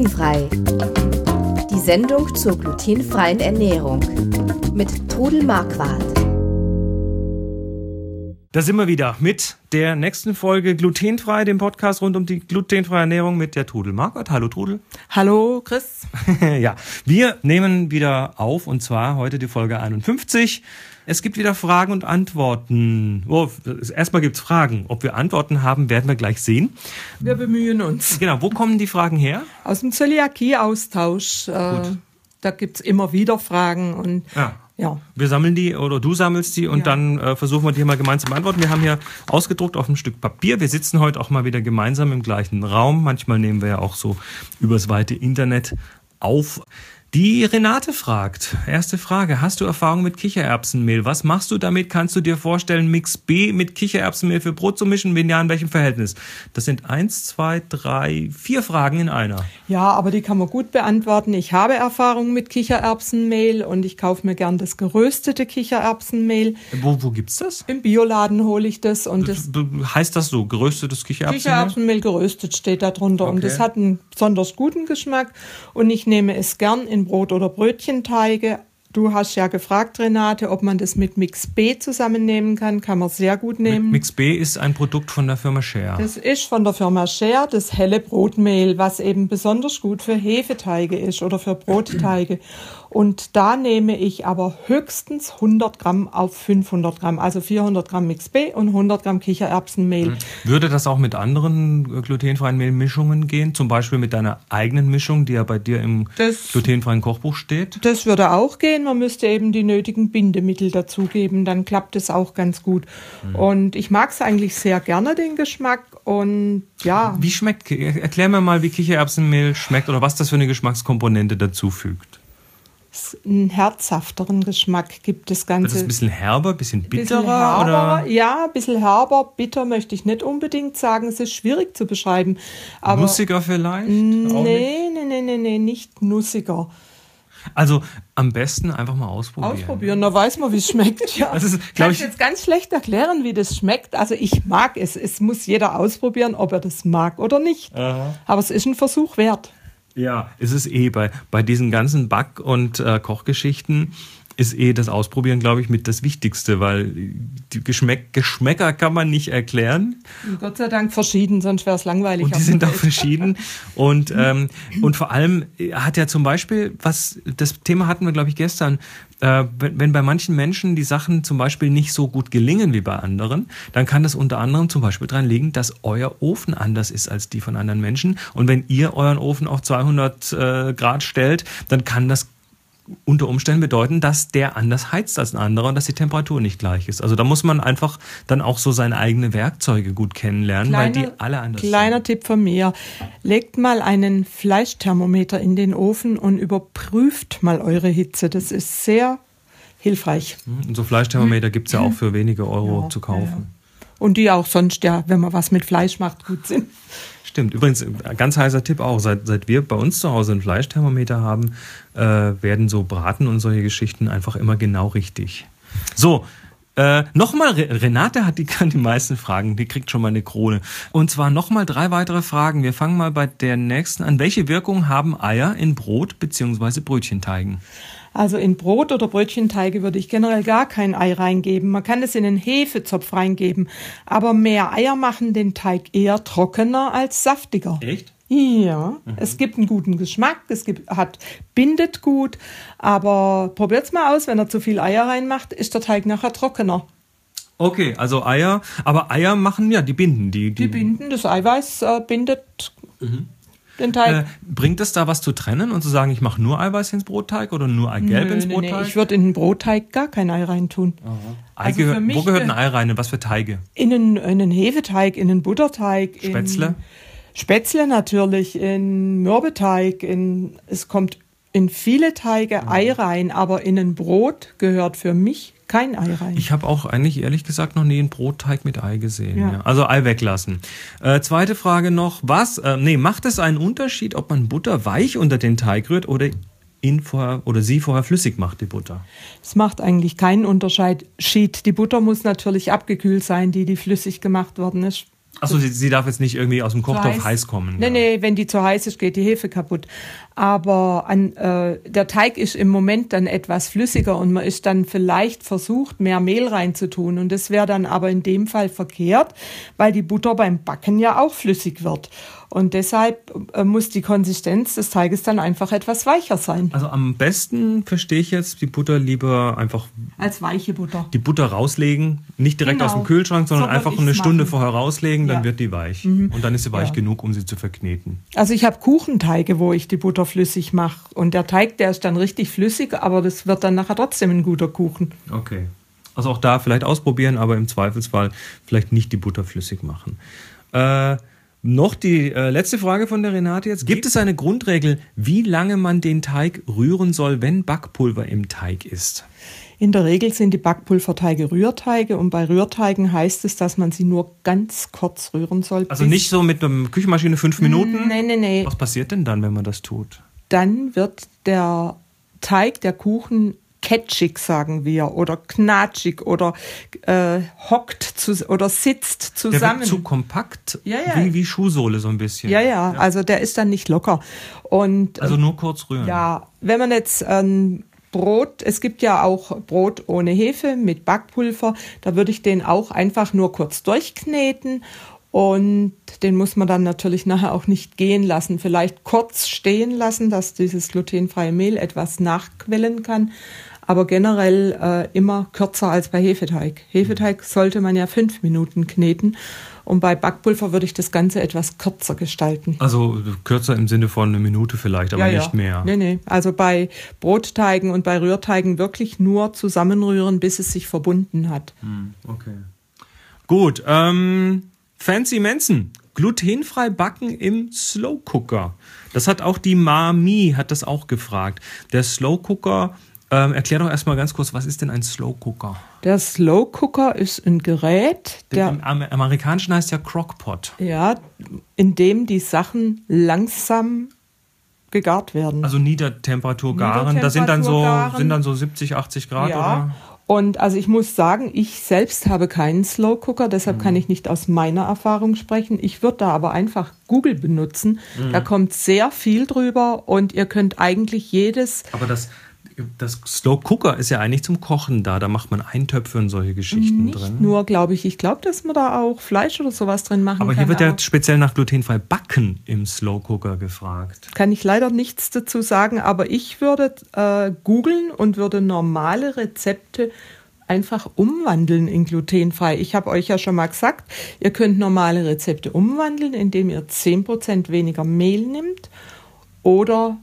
Glutenfrei. Die Sendung zur glutenfreien Ernährung mit Trudel Marquardt. Da sind wir wieder mit der nächsten Folge Glutenfrei, dem Podcast rund um die glutenfreie Ernährung mit der Trudel Marquardt. Hallo Trudel. Hallo Chris. ja, wir nehmen wieder auf und zwar heute die Folge 51. Es gibt wieder Fragen und Antworten. Oh, erstmal gibt's Fragen. Ob wir Antworten haben, werden wir gleich sehen. Wir bemühen uns. Genau, wo kommen die Fragen her? Aus dem Zöliakie-Austausch. Äh, da gibt's immer wieder Fragen und ja. Ja. Wir sammeln die oder du sammelst die und ja. dann äh, versuchen wir die mal gemeinsam zu beantworten. Wir haben hier ausgedruckt auf einem Stück Papier. Wir sitzen heute auch mal wieder gemeinsam im gleichen Raum. Manchmal nehmen wir ja auch so übers weite Internet auf. Die Renate fragt, erste Frage, hast du Erfahrung mit Kichererbsenmehl? Was machst du damit? Kannst du dir vorstellen, Mix B mit Kichererbsenmehl für Brot zu mischen? Wenn ja, in welchem Verhältnis? Das sind eins, zwei, drei, vier Fragen in einer. Ja, aber die kann man gut beantworten. Ich habe Erfahrung mit Kichererbsenmehl und ich kaufe mir gern das geröstete Kichererbsenmehl. Wo, wo gibt's das? Im Bioladen hole ich das und das. Heißt das so, geröstetes Kichererbsenmehl? Kichererbsenmehl geröstet steht da drunter okay. und das hat einen besonders guten Geschmack und ich nehme es gern in Brot- oder Brötchenteige Du hast ja gefragt, Renate, ob man das mit Mix B zusammennehmen kann. Kann man sehr gut nehmen. Mix B ist ein Produkt von der Firma Share. Das ist von der Firma Share das helle Brotmehl, was eben besonders gut für Hefeteige ist oder für Brotteige. Und da nehme ich aber höchstens 100 Gramm auf 500 Gramm, also 400 Gramm Mix B und 100 Gramm Kichererbsenmehl. Mhm. Würde das auch mit anderen äh, glutenfreien Mehlmischungen gehen? Zum Beispiel mit deiner eigenen Mischung, die ja bei dir im das, glutenfreien Kochbuch steht? Das würde auch gehen. Man müsste eben die nötigen Bindemittel dazugeben. Dann klappt es auch ganz gut. Mhm. Und ich mag es eigentlich sehr gerne, den Geschmack. Und ja. Wie schmeckt, erklär mir mal, wie Kichererbsenmehl schmeckt oder was das für eine Geschmackskomponente dazu fügt einen herzhafteren Geschmack gibt das Ganze. Das ist ein bisschen herber, ein bisschen bitterer? Bisschen herber, oder? Ja, ein bisschen herber. Bitter möchte ich nicht unbedingt sagen. Es ist schwierig zu beschreiben. Aber nussiger vielleicht? Nee, nee, nee, nee, nee, nicht nussiger. Also am besten einfach mal ausprobieren. Ausprobieren, da weiß man, wie es schmeckt. Ja. Das ist, Kann ich jetzt ganz schlecht erklären, wie das schmeckt. Also ich mag es. Es muss jeder ausprobieren, ob er das mag oder nicht. Aha. Aber es ist ein Versuch wert. Ja, es ist eh bei, bei diesen ganzen Back- und äh, Kochgeschichten ist eh das Ausprobieren, glaube ich, mit das Wichtigste, weil die Geschmäck Geschmäcker kann man nicht erklären. Gott sei Dank verschieden, sonst wäre es langweilig. Und die sind auch verschieden. Und, ähm, und vor allem hat ja zum Beispiel, was das Thema hatten wir, glaube ich, gestern, äh, wenn, wenn bei manchen Menschen die Sachen zum Beispiel nicht so gut gelingen wie bei anderen, dann kann das unter anderem zum Beispiel daran liegen, dass euer Ofen anders ist als die von anderen Menschen. Und wenn ihr euren Ofen auf 200 äh, Grad stellt, dann kann das unter Umständen bedeuten, dass der anders heizt als ein anderer und dass die Temperatur nicht gleich ist. Also da muss man einfach dann auch so seine eigenen Werkzeuge gut kennenlernen, kleiner, weil die alle anders kleiner sind. Kleiner Tipp von mir. Legt mal einen Fleischthermometer in den Ofen und überprüft mal eure Hitze. Das ist sehr hilfreich. Und so Fleischthermometer hm. gibt es ja auch für wenige Euro ja, zu kaufen. Ja. Und die auch sonst, ja, wenn man was mit Fleisch macht, gut sind. Stimmt. Übrigens, ganz heißer Tipp auch, seit, seit wir bei uns zu Hause ein Fleischthermometer haben, äh, werden so Braten und solche Geschichten einfach immer genau richtig. So, äh, nochmal, Renate hat die, die meisten Fragen, die kriegt schon mal eine Krone. Und zwar nochmal drei weitere Fragen. Wir fangen mal bei der nächsten an. Welche Wirkung haben Eier in Brot bzw. Brötchenteigen? Also in Brot oder Brötchenteige würde ich generell gar kein Ei reingeben. Man kann es in einen Hefezopf reingeben. Aber mehr Eier machen den Teig eher trockener als saftiger. Echt? Ja, mhm. es gibt einen guten Geschmack, es gibt, hat, bindet gut, aber probiert's mal aus, wenn er zu viel Eier reinmacht, ist der Teig nachher trockener. Okay, also Eier, aber Eier machen ja, die binden, die. Die, die binden, das Eiweiß äh, bindet mhm den Teig. Äh, bringt es da was zu trennen und zu sagen, ich mache nur Eiweiß ins Brotteig oder nur Eigelb Nö, ins Brotteig? Nee, ich würde in den Brotteig gar kein Ei reintun. Also gehör, wo gehört ein Ei rein? Was für Teige? In einen, in einen Hefeteig, in einen Butterteig. Spätzle? Spätzle natürlich, in Mürbeteig, in, es kommt in viele Teige Ei rein, aber in ein Brot gehört für mich kein Ei rein. Ich habe auch eigentlich ehrlich gesagt noch nie einen Brotteig mit Ei gesehen. Ja. Ja. Also Ei weglassen. Äh, zweite Frage noch, was? Äh, nee, macht es einen Unterschied, ob man Butter weich unter den Teig rührt oder ihn vorher oder sie vorher flüssig macht, die Butter? Es macht eigentlich keinen Unterschied. Die Butter muss natürlich abgekühlt sein, die, die flüssig gemacht worden ist. Achso, sie, sie darf jetzt nicht irgendwie aus dem Kochtopf heiß. heiß kommen. Nee, ja. nee, wenn die zu heiß ist, geht die Hefe kaputt. Aber an, äh, der Teig ist im Moment dann etwas flüssiger und man ist dann vielleicht versucht, mehr Mehl reinzutun. Und das wäre dann aber in dem Fall verkehrt, weil die Butter beim Backen ja auch flüssig wird. Und deshalb äh, muss die Konsistenz des Teiges dann einfach etwas weicher sein. Also am besten verstehe ich jetzt die Butter lieber einfach Als weiche Butter. die Butter rauslegen, nicht direkt Genau. aus dem Kühlschrank, sondern So einfach eine Stunde machen. vorher rauslegen, dann Ja. Mhm. wird die weich. Und dann ist sie weich Ja. genug, um sie zu verkneten. Also ich habe Kuchenteige, wo ich die Butter flüssig mache. Und der Teig, der ist dann richtig flüssig, aber das wird dann nachher trotzdem ein guter Kuchen. Okay. Also auch da vielleicht ausprobieren, aber im Zweifelsfall vielleicht nicht die Butter flüssig machen. Äh, noch die äh, letzte Frage von der Renate jetzt. Gibt es eine Grundregel, wie lange man den Teig rühren soll, wenn Backpulver im Teig ist? In der Regel sind die Backpulverteige Rührteige und bei Rührteigen heißt es, dass man sie nur ganz kurz rühren soll. Also nicht so mit einer Küchenmaschine fünf Minuten? Nee, nee, nee. Was passiert denn dann, wenn man das tut? Dann wird der Teig, der Kuchen catchig, sagen wir, oder knatschig oder äh, hockt zu, oder sitzt Der zusammen. wird zu kompakt, Ja, ja. Wie, wie Schuhsohle so ein bisschen. ja, ja, also der ist dann nicht locker. Und Also nur kurz rühren. Ja, wenn man jetzt ähm, Brot, es gibt ja auch Brot ohne Hefe mit Backpulver, da würde ich den auch einfach nur kurz durchkneten und den muss man dann natürlich nachher auch nicht gehen lassen. Vielleicht kurz stehen lassen, dass dieses glutenfreie Mehl etwas nachquellen kann. Aber generell äh, immer kürzer als bei Hefeteig. Hefeteig sollte man ja fünf Minuten kneten. Und bei Backpulver würde ich das Ganze etwas kürzer gestalten. Also kürzer im Sinne von eine Minute vielleicht, aber nicht mehr. Nee, nee. Also bei Brotteigen und bei Rührteigen wirklich nur zusammenrühren, bis es sich verbunden hat. Hm, okay. Gut, ähm, Fancy Manson. Glutenfrei backen im Slow Cooker. Das hat auch die Mami, hat das auch gefragt. Der Slow Cooker, ähm, erklär doch erstmal ganz kurz, was ist denn ein Slow Cooker? Der Slow Cooker ist ein Gerät, Der, Im Amerikanischen heißt ja Crockpot. ja, in dem die Sachen langsam gegart werden. Also Niedertemperatur garen. Da sind dann so, garen. sind dann so 70, 80 Grad, ja. oder? Und also ich muss sagen, ich selbst habe keinen Slow Cooker, deshalb Mhm. kann ich nicht aus meiner Erfahrung sprechen. Ich würde da aber einfach Google benutzen. Mhm. Da kommt sehr viel drüber und ihr könnt eigentlich jedes Aber das, das Slow Cooker ist ja eigentlich zum Kochen da. Da macht man Eintöpfe und solche Geschichten nicht drin. nur, glaube ich, ich glaube, dass man da auch Fleisch oder sowas drin machen Aber kann. hier wird ja aber speziell nach glutenfrei backen im Slow Cooker gefragt. kann ich leider nichts dazu sagen, aber ich würde äh, googeln und würde normale Rezepte einfach umwandeln in glutenfrei. Ich habe euch ja schon mal gesagt, ihr könnt normale Rezepte umwandeln, indem ihr 10% weniger Mehl nimmt oder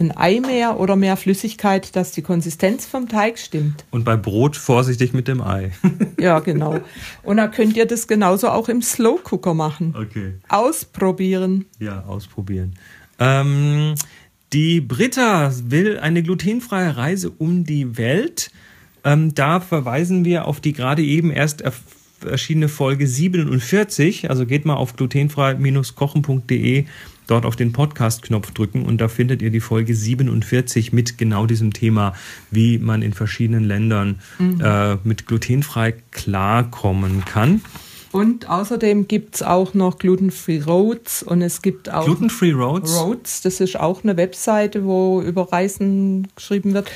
ein Ei mehr oder mehr Flüssigkeit, dass die Konsistenz vom Teig stimmt. Und bei Brot vorsichtig mit dem Ei. Ja, genau. Und dann könnt ihr das genauso auch im Slow Cooker machen. Okay. Ausprobieren. Ja, ausprobieren. Ähm, die Britta will eine glutenfreie Reise um die Welt. Ähm, da verweisen wir auf die gerade eben erst erschienene Folge 47. Also geht mal auf glutenfrei-kochen.de, dort auf den Podcast-Knopf drücken und da findet ihr die Folge 47 mit genau diesem Thema, wie man in verschiedenen Ländern äh, mit glutenfrei klarkommen kann. Und außerdem gibt's auch noch Gluten-Free Roads und es gibt auch Gluten-Free Roads. Roads, das ist auch eine Webseite, wo über Reisen geschrieben wird.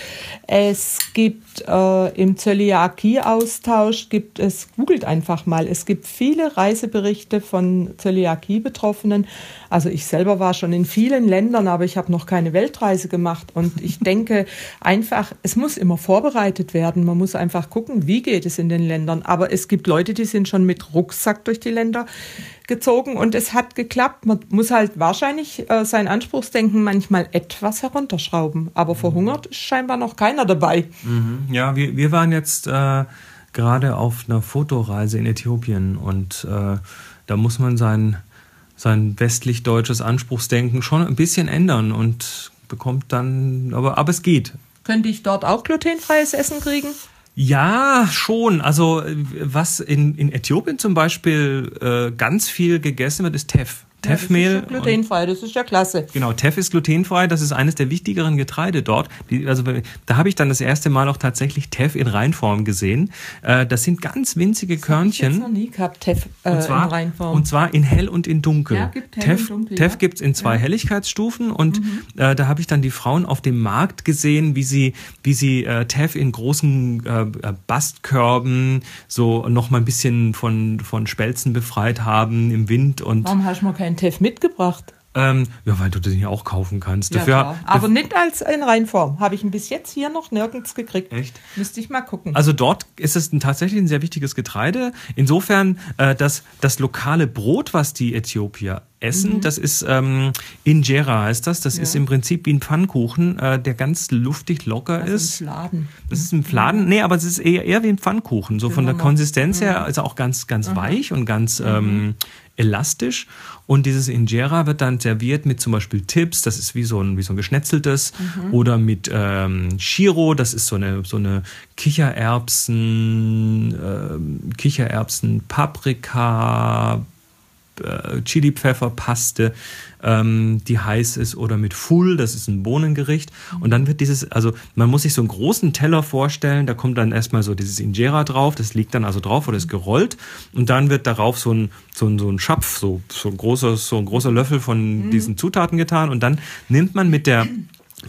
Es gibt äh, im Zöliakie-Austausch, gibt es, googelt einfach mal, es gibt viele Reiseberichte von Zöliakie-Betroffenen. Also ich selber war schon in vielen Ländern, aber ich habe noch keine Weltreise gemacht. Und ich denke einfach, es muss immer vorbereitet werden. Man muss einfach gucken, wie geht es in den Ländern. Aber es gibt Leute, die sind schon mit Rucksack durch die Länder gezogen und es hat geklappt. Man muss halt wahrscheinlich äh, sein Anspruchsdenken manchmal etwas herunterschrauben. Aber verhungert ist scheinbar noch keiner dabei. Ja, wir, wir waren jetzt äh, gerade auf einer Fotoreise in Äthiopien und äh, da muss man sein, sein westlich-deutsches Anspruchsdenken schon ein bisschen ändern und bekommt dann, aber, aber es geht. Könnte ich dort auch glutenfreies Essen kriegen? Ja, schon. Also äh, was in, in Äthiopien zum Beispiel äh, ganz viel gegessen wird, ist Teff. Teffmehl. Ja, das ist ja glutenfrei, das ist ja klasse. Genau, Teff ist glutenfrei, das ist eines der wichtigeren Getreide dort. Die, also da habe ich dann das erste Mal auch tatsächlich Teff in Reinform gesehen. Äh, das sind ganz winzige Das Körnchen. noch nie gehabt, Teff äh, Und zwar, in Reinform. und zwar in hell und in dunkel. Ja, gibt hell Teff, und dunkel, Teff ja. gibt's in zwei Helligkeitsstufen und äh, da habe ich dann die Frauen auf dem Markt gesehen, wie sie, wie sie äh, Teff in großen äh, äh, Bastkörben so noch mal ein bisschen von, von Spelzen befreit haben im Wind und Warum hast du mir keinen Teff mitgebracht? ähm, ja, weil du den ja auch kaufen kannst. Ja, Dafür. Aber nicht als in Reinform. Habe ich ihn bis jetzt hier noch nirgends gekriegt. Echt? Müsste ich mal gucken. Also dort ist es ein, tatsächlich ein sehr wichtiges Getreide. Insofern, äh, dass das lokale Brot, was die Äthiopier essen, das ist ähm, Injera heißt das. Das ist im Prinzip wie ein Pfannkuchen, äh, der ganz luftig locker Also ist. im Laden. Das ist ein Fladen. Nee, aber es ist eher, eher wie ein Pfannkuchen. So von der. Konsistenz her ist er auch ganz, ganz weich und ganz ähm, elastisch. Und dieses Injera wird dann serviert mit zum Beispiel Tips, das ist wie so ein, wie so ein geschnetzeltes, oder mit ähm, Shiro, das ist so eine, so eine Kichererbsen, ähm, Kichererbsen, Paprika, äh, Chili-Pfeffer-Paste, ähm, die heiß ist, oder mit Full, das ist ein Bohnengericht. Und dann wird dieses, also man muss sich so einen großen Teller vorstellen, da kommt dann erstmal so dieses Injera drauf, das liegt dann also drauf oder ist gerollt. Und dann wird darauf so ein, so ein, so ein Schapf, so, so, ein großer, so ein großer Löffel von diesen Zutaten getan. Und dann nimmt man mit der,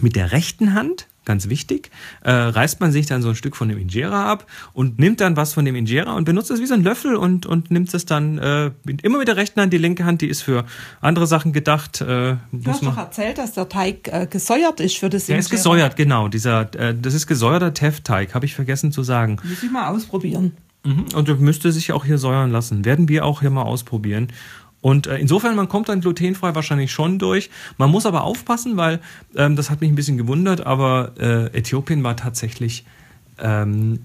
mit der rechten Hand, ganz wichtig, äh, reißt man sich dann so ein Stück von dem Injera ab und nimmt dann was von dem Injera und benutzt es wie so ein Löffel und, und nimmt es dann äh, immer mit der rechten Hand. Die linke Hand, die ist für andere Sachen gedacht. Äh, Du hast doch erzählt, dass der Teig äh, gesäuert ist für das der ist Injera. gesäuert, genau. Dieser, äh, das ist gesäuerter Teff-Teig, habe ich vergessen zu sagen. Muss ich mal ausprobieren. Mhm. Und müsste sich auch hier säuern lassen. Werden wir auch hier mal ausprobieren. Und äh, insofern, man kommt dann glutenfrei wahrscheinlich schon durch. Man muss aber aufpassen, weil ähm, das hat mich ein bisschen gewundert, aber äh, Äthiopien war tatsächlich, ähm,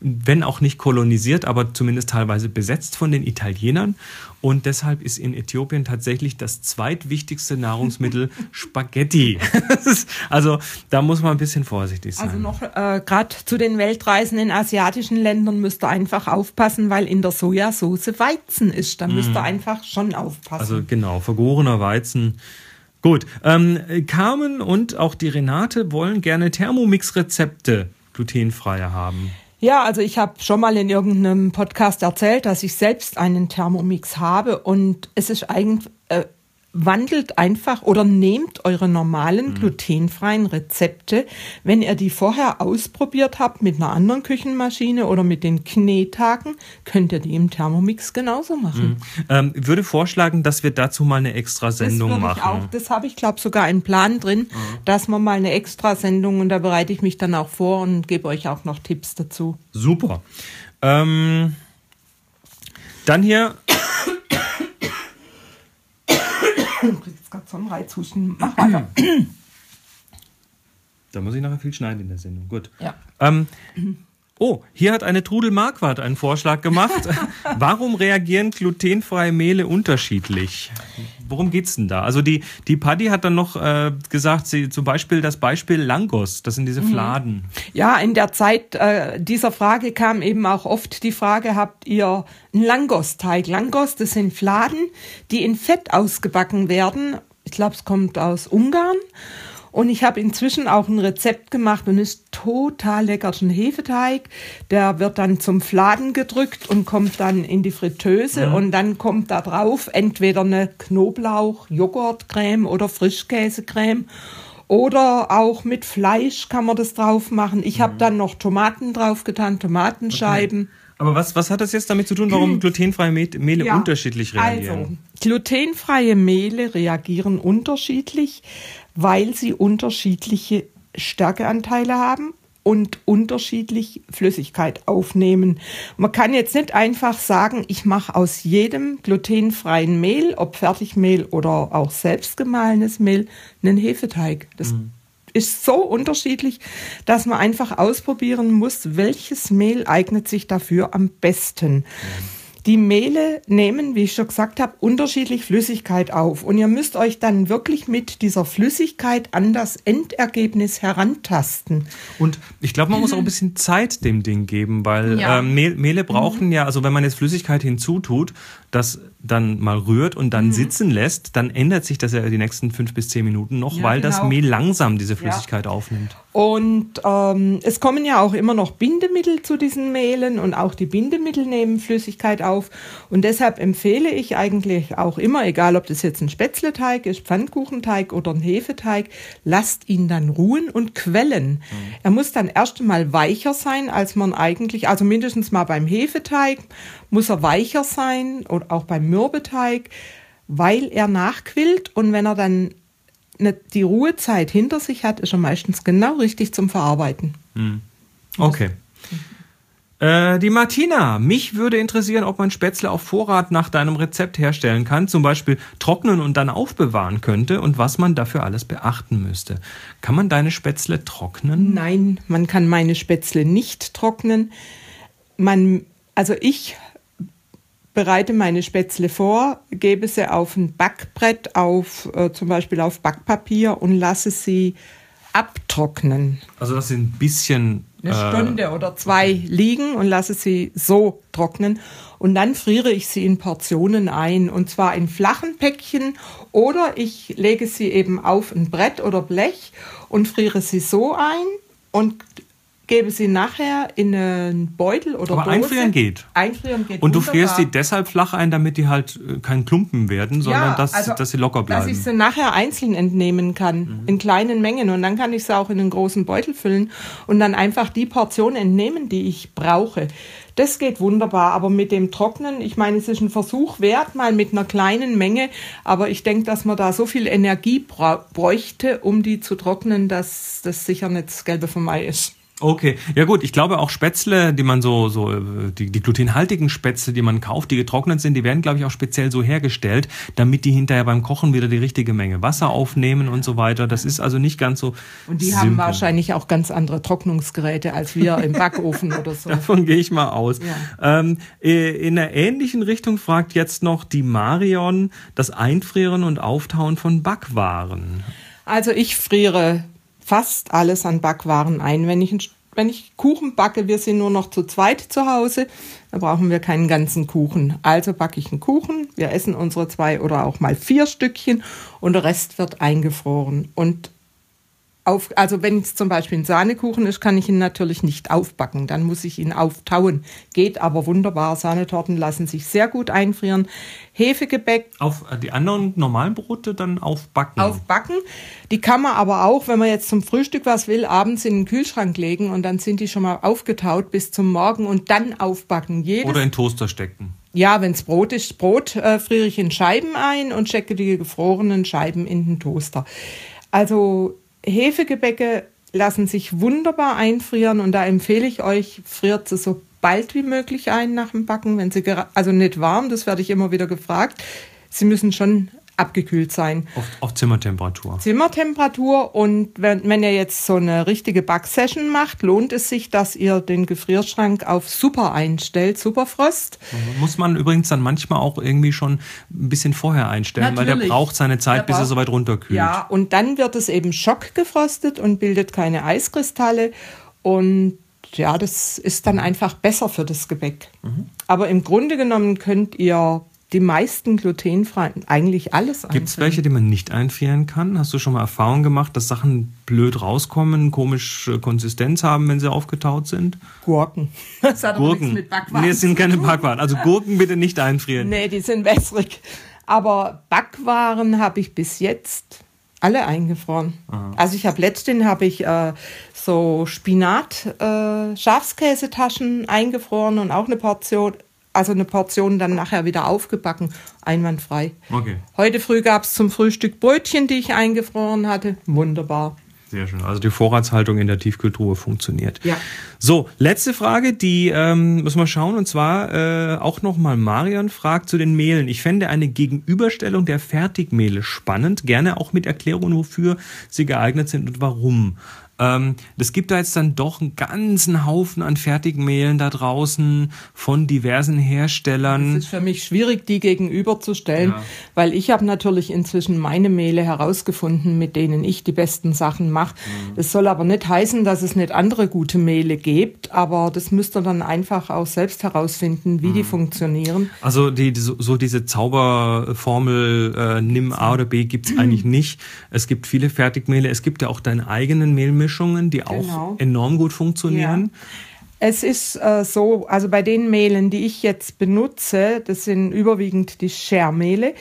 wenn auch nicht kolonisiert, aber zumindest teilweise besetzt von den Italienern. Und deshalb ist in Äthiopien tatsächlich das zweitwichtigste Nahrungsmittel Spaghetti. Ist, also da muss man ein bisschen vorsichtig sein. Also noch äh, gerade zu den Weltreisen in asiatischen Ländern müsst ihr einfach aufpassen, weil in der Sojasauce Weizen ist. Da müsst ihr einfach schon aufpassen. Also genau, vergorener Weizen. Gut, ähm, Carmen und auch die Renate wollen gerne Thermomix-Rezepte glutenfreie haben. Ja, also ich habe schon mal in irgendeinem Podcast erzählt, dass ich selbst einen Thermomix habe und es ist eigentlich, äh, wandelt einfach oder nehmt eure normalen glutenfreien Rezepte, wenn ihr die vorher ausprobiert habt mit einer anderen Küchenmaschine oder mit den Knetagen, könnt ihr die im Thermomix genauso machen. Ähm, würde vorschlagen, dass wir dazu mal eine extra Sendung das machen. Ich auch, das habe ich, glaube sogar einen Plan drin, dass wir mal eine extra Sendung und da bereite ich mich dann auch vor und gebe euch auch noch Tipps dazu. Super. Ähm, dann hier, Ich krieg jetzt gerade so einen Reizhusten. Mach weiter. da muss ich nachher viel schneiden in der Sendung. Gut. Ja. Ähm, oh, hier hat eine Trudel Marquardt einen Vorschlag gemacht. Warum reagieren glutenfreie Mehle unterschiedlich? Worum geht's denn da? Also die, die Paddy hat dann noch äh, gesagt, sie zum Beispiel das Beispiel Langos, das sind diese Fladen. Ja, in der Zeit äh, dieser Frage kam eben auch oft die Frage, habt ihr einen Langosteig? Langos, das sind Fladen, die in Fett ausgebacken werden. Ich glaube, es kommt aus Ungarn. Und ich habe inzwischen auch ein Rezept gemacht und ist total lecker. Das ist ein Hefeteig, der wird dann zum Fladen gedrückt und kommt dann in die Fritteuse und dann kommt da drauf entweder eine Knoblauch-Joghurtcreme oder Frischkäsecreme oder auch mit Fleisch kann man das drauf machen. Ich habe dann noch Tomaten drauf getan, Tomatenscheiben. Aber was, was hat das jetzt damit zu tun, warum glutenfreie Me- Mehle Ja, unterschiedlich reagieren? Also, glutenfreie Mehle reagieren unterschiedlich, weil sie unterschiedliche Stärkeanteile haben und unterschiedlich Flüssigkeit aufnehmen. Man kann jetzt nicht einfach sagen, ich mache aus jedem glutenfreien Mehl, ob Fertigmehl oder auch selbstgemahlenes Mehl, einen Hefeteig. Das ist so unterschiedlich, dass man einfach ausprobieren muss, welches Mehl eignet sich dafür am besten. Die Mehle nehmen, wie ich schon gesagt habe, unterschiedlich Flüssigkeit auf. Und ihr müsst euch dann wirklich mit dieser Flüssigkeit an das Endergebnis herantasten. Und ich glaube, man muss auch ein bisschen Zeit dem Ding geben, weil Ja. Mehl, Mehle brauchen ja, also wenn man jetzt Flüssigkeit hinzutut, das dann mal rührt und dann mhm. sitzen lässt, dann ändert sich das ja die nächsten fünf bis zehn Minuten noch, ja, weil genau. das Mehl langsam diese Flüssigkeit ja. aufnimmt. Und ähm, es kommen ja auch immer noch Bindemittel zu diesen Mehlen und auch die Bindemittel nehmen Flüssigkeit auf. Und deshalb empfehle ich eigentlich auch immer, egal ob das jetzt ein Spätzleteig ist, Pfannkuchenteig oder ein Hefeteig, lasst ihn dann ruhen und quellen. Mhm. Er muss dann erst einmal weicher sein, als man eigentlich, also mindestens mal beim Hefeteig muss er weicher sein oder auch beim Mürbeteig, weil er nachquillt und wenn er dann die Ruhezeit hinter sich hat, ist er meistens genau richtig zum Verarbeiten. Hm. Okay. Äh, die Martina, mich würde interessieren, ob man Spätzle auf Vorrat nach deinem Rezept herstellen kann, zum Beispiel trocknen und dann aufbewahren könnte und was man dafür alles beachten müsste. Kann man deine Spätzle trocknen? Nein, man kann meine Spätzle nicht trocknen. Man, also ich bereite meine Spätzle vor, gebe sie auf ein Backbrett, auf äh, zum Beispiel auf Backpapier und lasse sie abtrocknen. Also dass sie ein bisschen eine äh, Stunde oder zwei liegen und lasse sie so trocknen. Und dann friere ich sie in Portionen ein und zwar in flachen Päckchen. Oder ich lege sie eben auf ein Brett oder Blech und friere sie so ein und gebe sie nachher in einen Beutel oder Aber Dose. einfrieren geht. Einfrieren geht. Und du frierst sie deshalb flach ein, damit die halt äh, kein Klumpen werden, sondern ja, dass, also, dass sie locker bleiben. Dass ich sie nachher einzeln entnehmen kann, mhm. in kleinen Mengen. Und dann kann ich sie auch in einen großen Beutel füllen und dann einfach die Portion entnehmen, die ich brauche. Das geht wunderbar, aber mit dem Trocknen, ich meine, es ist ein Versuch wert, mal mit einer kleinen Menge, aber ich denke, dass man da so viel Energie bräuchte, um die zu trocknen, dass das sicher nicht das Gelbe vom Ei ist. Okay, ja gut, ich glaube auch Spätzle, die man so, so die, die glutenhaltigen Spätzle, die man kauft, die getrocknet sind, die werden, glaube ich, auch speziell so hergestellt, damit die hinterher beim Kochen wieder die richtige Menge Wasser aufnehmen und so weiter. Das ist also nicht ganz so. Und die simpel. haben wahrscheinlich auch ganz andere Trocknungsgeräte als wir im Backofen oder so. Davon gehe ich mal aus. Ja. Ähm, äh, in einer ähnlichen Richtung fragt jetzt noch die Marion das Einfrieren und Auftauen von Backwaren. Also ich friere fast alles an Backwaren ein. Wenn ich, wenn ich Kuchen backe, wir sind nur noch zu zweit zu Hause, dann brauchen wir keinen ganzen Kuchen. Also backe ich einen Kuchen, wir essen unsere zwei oder auch mal vier Stückchen und der Rest wird eingefroren. Und auf, also wenn es zum Beispiel ein Sahnekuchen ist, kann ich ihn natürlich nicht aufbacken. Dann muss ich ihn auftauen. Geht aber wunderbar. Sahnetorten lassen sich sehr gut einfrieren. Hefegebäck. Auf äh, die anderen normalen Brote dann aufbacken. Aufbacken. Die kann man aber auch, wenn man jetzt zum Frühstück was will, abends in den Kühlschrank legen und dann sind die schon mal aufgetaut bis zum Morgen und dann aufbacken. Jedes Oder in Toaster stecken. Ja, wenn's Brot ist, Brot äh, friere ich in Scheiben ein und stecke die gefrorenen Scheiben in den Toaster. Also Hefegebäcke lassen sich wunderbar einfrieren und da empfehle ich euch, friert sie so bald wie möglich ein nach dem Backen, wenn sie also nicht warm, das werde ich immer wieder gefragt. Sie müssen schon abgekühlt sein. Auf, auf, Zimmertemperatur. Zimmertemperatur und wenn, wenn ihr jetzt so eine richtige Backsession macht, lohnt es sich, dass ihr den Gefrierschrank auf Super einstellt, Superfrost. Muss man übrigens dann manchmal auch irgendwie schon ein bisschen vorher einstellen, Natürlich. weil der braucht seine Zeit, der bis er soweit runterkühlt. Ja, und dann wird es eben schockgefrostet und bildet keine Eiskristalle und ja, das ist dann einfach besser für das Gebäck. Mhm. Aber im Grunde genommen könnt ihr die meisten glutenfreien eigentlich alles Gibt es welche, die man nicht einfrieren kann? Hast du schon mal Erfahrung gemacht, dass Sachen blöd rauskommen, komische Konsistenz haben, wenn sie aufgetaut sind? Gurken. Das hat Gurken. nichts mit Backwaren. Nee, es sind keine Backwaren. Also Gurken bitte nicht einfrieren. Nee, die sind wässrig. Aber Backwaren habe ich bis jetzt alle eingefroren. Aha. Also ich habe letztens habe ich äh, so Spinat äh, Schafskäsetaschen eingefroren und auch eine Portion also eine Portion dann nachher wieder aufgebacken, einwandfrei. Okay. Heute früh gab es zum Frühstück Brötchen, die ich eingefroren hatte. Wunderbar. Sehr schön. Also die Vorratshaltung in der Tiefkühltruhe funktioniert. Ja. So, letzte Frage, die ähm, müssen wir schauen. Und zwar äh, auch nochmal Marion fragt zu den Mehlen. Ich fände eine Gegenüberstellung der Fertigmehle spannend. Gerne auch mit Erklärungen, wofür sie geeignet sind und warum. Ähm, es gibt da jetzt dann doch einen ganzen Haufen an Fertigmehlen da draußen von diversen Herstellern. Es ist für mich schwierig, die gegenüberzustellen, ja. weil ich habe natürlich inzwischen meine Mehle herausgefunden, mit denen ich die besten Sachen mache. Mhm. Das soll aber nicht heißen, dass es nicht andere gute Mehle gibt, aber das müsst ihr dann einfach auch selbst herausfinden, wie mhm. die funktionieren. Also die, so, so diese Zauberformel äh, nimm A oder B gibt's mhm. eigentlich nicht. Es gibt viele Fertigmehle, es gibt ja auch deine eigenen Mehlmischungen, die auch genau. enorm gut funktionieren. Ja. Es ist äh, so, also bei den Mehlen, die ich jetzt benutze, das sind überwiegend die Schermehle,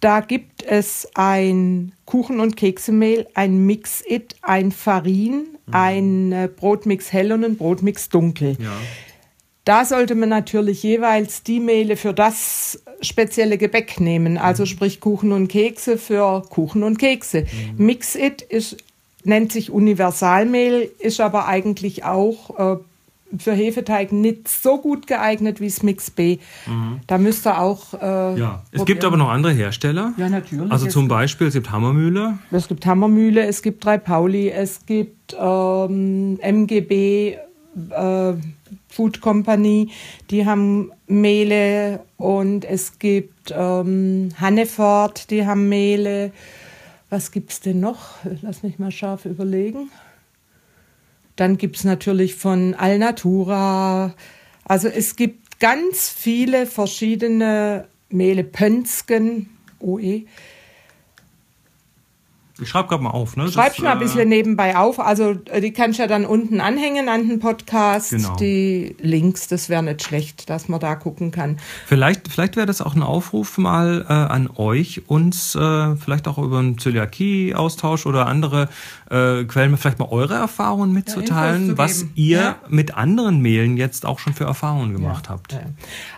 da gibt es ein Kuchen- und Keksemehl, ein Mix-It, ein Farin, mhm. ein äh, Brotmix hell und ein Brotmix dunkel. Ja. Da sollte man natürlich jeweils die Mehle für das spezielle Gebäck nehmen, also mhm. sprich Kuchen und Kekse für Kuchen und Kekse. Mhm. Mix-It ist nennt sich Universalmehl, ist aber eigentlich auch äh, für Hefeteig nicht so gut geeignet wie das Mix B. Mhm. Da müsste auch. Äh, ja, es gibt aber noch andere Hersteller. Ja, natürlich. Also zum Beispiel, es gibt Hammermühle. Es gibt Hammermühle, es gibt Drei Pauli, es gibt ähm, MGB äh, Food Company, die haben Mehle und es gibt ähm, Hanneford, die haben Mehle. Was gibt es denn noch? Lass mich mal scharf überlegen. Dann gibt es natürlich von Alnatura. Also es gibt ganz viele verschiedene Mehle, Pönsken, OE. Ich schreibe gerade mal auf, ne? Schreib mal ein bisschen äh, nebenbei auf. Also äh, die kannst du ja dann unten anhängen an den Podcast. Genau. Die Links, das wäre nicht schlecht, dass man da gucken kann. Vielleicht, vielleicht wäre das auch ein Aufruf mal äh, an euch, uns äh, vielleicht auch über einen Zöliakie-Austausch oder andere äh, Quellen, vielleicht mal eure Erfahrungen mitzuteilen, ja, was ihr ja. mit anderen Mehlen jetzt auch schon für Erfahrungen gemacht ja. habt.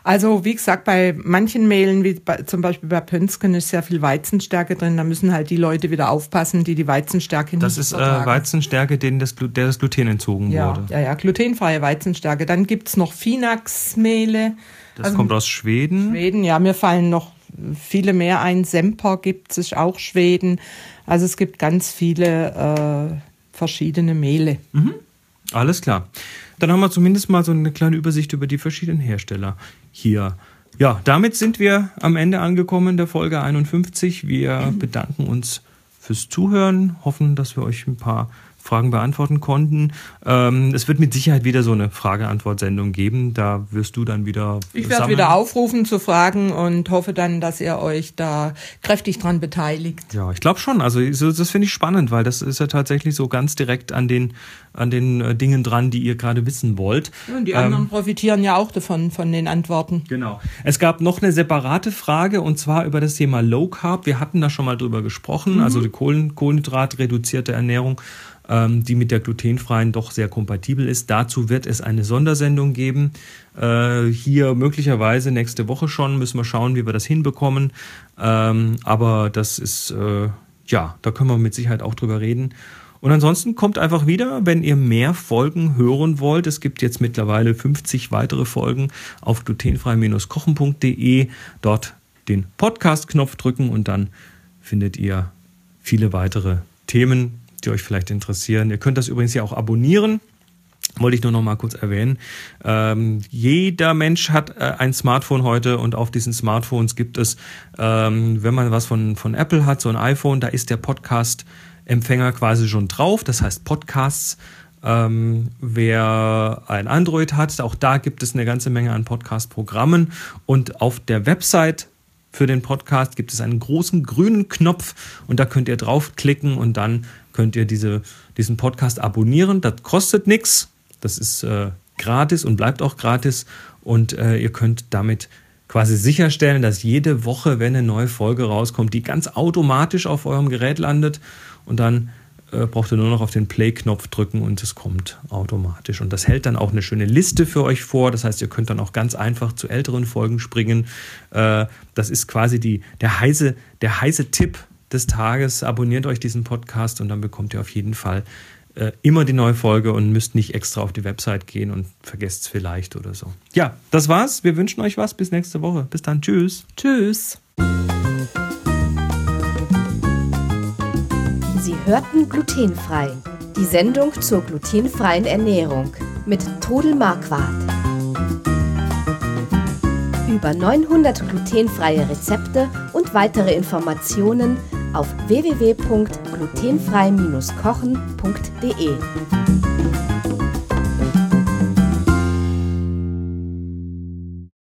Also wie gesagt, bei manchen Mehlen, wie bei, zum Beispiel bei Pönsken, ist sehr viel Weizenstärke drin. Da müssen halt die Leute wieder auf aufpassen, die die Weizenstärke nicht Das ist äh, Weizenstärke, denen das, der das Gluten entzogen ja, wurde. Ja, ja, glutenfreie Weizenstärke. Dann gibt es noch Finax-Mehle. Das also, kommt aus Schweden. Schweden, ja, mir fallen noch viele mehr ein. Semper gibt es auch Schweden. Also es gibt ganz viele äh, verschiedene Mehle. Mhm. Alles klar. Dann haben wir zumindest mal so eine kleine Übersicht über die verschiedenen Hersteller hier. Ja, damit sind wir am Ende angekommen der Folge 51. Wir bedanken uns fürs Zuhören, hoffen, dass wir euch ein paar Fragen beantworten konnten. Ähm, es wird mit Sicherheit wieder so eine Frage-Antwort-Sendung geben. Da wirst du dann wieder. Ich werde wieder aufrufen zu Fragen und hoffe dann, dass ihr euch da kräftig dran beteiligt. Ja, ich glaube schon. Also das finde ich spannend, weil das ist ja tatsächlich so ganz direkt an den an den äh, Dingen dran, die ihr gerade wissen wollt. Ja, und die anderen ähm, profitieren ja auch davon, von den Antworten. Genau. Es gab noch eine separate Frage und zwar über das Thema Low Carb. Wir hatten da schon mal drüber gesprochen, mhm. also die Kohlen, Kohlenhydrat-reduzierte Ernährung ähm, die mit der glutenfreien doch sehr kompatibel ist. Dazu wird es eine Sondersendung geben. Äh, hier möglicherweise nächste Woche schon. Müssen wir schauen, wie wir das hinbekommen. Ähm, aber das ist, äh, ja, da können wir mit Sicherheit auch drüber reden. Und ansonsten kommt einfach wieder, wenn ihr mehr Folgen hören wollt. Es gibt jetzt mittlerweile 50 weitere Folgen auf glutenfrei-kochen.de. Dort den Podcast-Knopf drücken und dann findet ihr viele weitere Themen, die euch vielleicht interessieren. Ihr könnt das übrigens ja auch abonnieren. Wollte ich nur noch mal kurz erwähnen. Ähm, jeder Mensch hat äh, ein Smartphone heute und auf diesen Smartphones gibt es, ähm, wenn man was von, von Apple hat, so ein iPhone, da ist der Podcast-Empfänger quasi schon drauf. Das heißt Podcasts. Ähm, wer ein Android hat, auch da gibt es eine ganze Menge an Podcast-Programmen. Und auf der Website für den Podcast gibt es einen großen grünen Knopf und da könnt ihr draufklicken und dann könnt ihr diese, diesen Podcast abonnieren. Das kostet nichts. Das ist äh, gratis und bleibt auch gratis. Und äh, ihr könnt damit quasi sicherstellen, dass jede Woche, wenn eine neue Folge rauskommt, die ganz automatisch auf eurem Gerät landet. Und dann äh, braucht ihr nur noch auf den Play-Knopf drücken und es kommt automatisch. Und das hält dann auch eine schöne Liste für euch vor. Das heißt, ihr könnt dann auch ganz einfach zu älteren Folgen springen. Äh, das ist quasi die, der, heiße, der heiße Tipp des Tages. Abonniert euch diesen Podcast und dann bekommt ihr auf jeden Fall äh, immer die neue Folge und müsst nicht extra auf die Website gehen und vergesst es vielleicht oder so. Ja, das war's. Wir wünschen euch was. Bis nächste Woche. Bis dann. Tschüss. Tschüss. hörten Glutenfrei, die Sendung zur glutenfreien Ernährung mit Todel Marquardt. Über 900 glutenfreie Rezepte und weitere Informationen auf www.glutenfrei-kochen.de.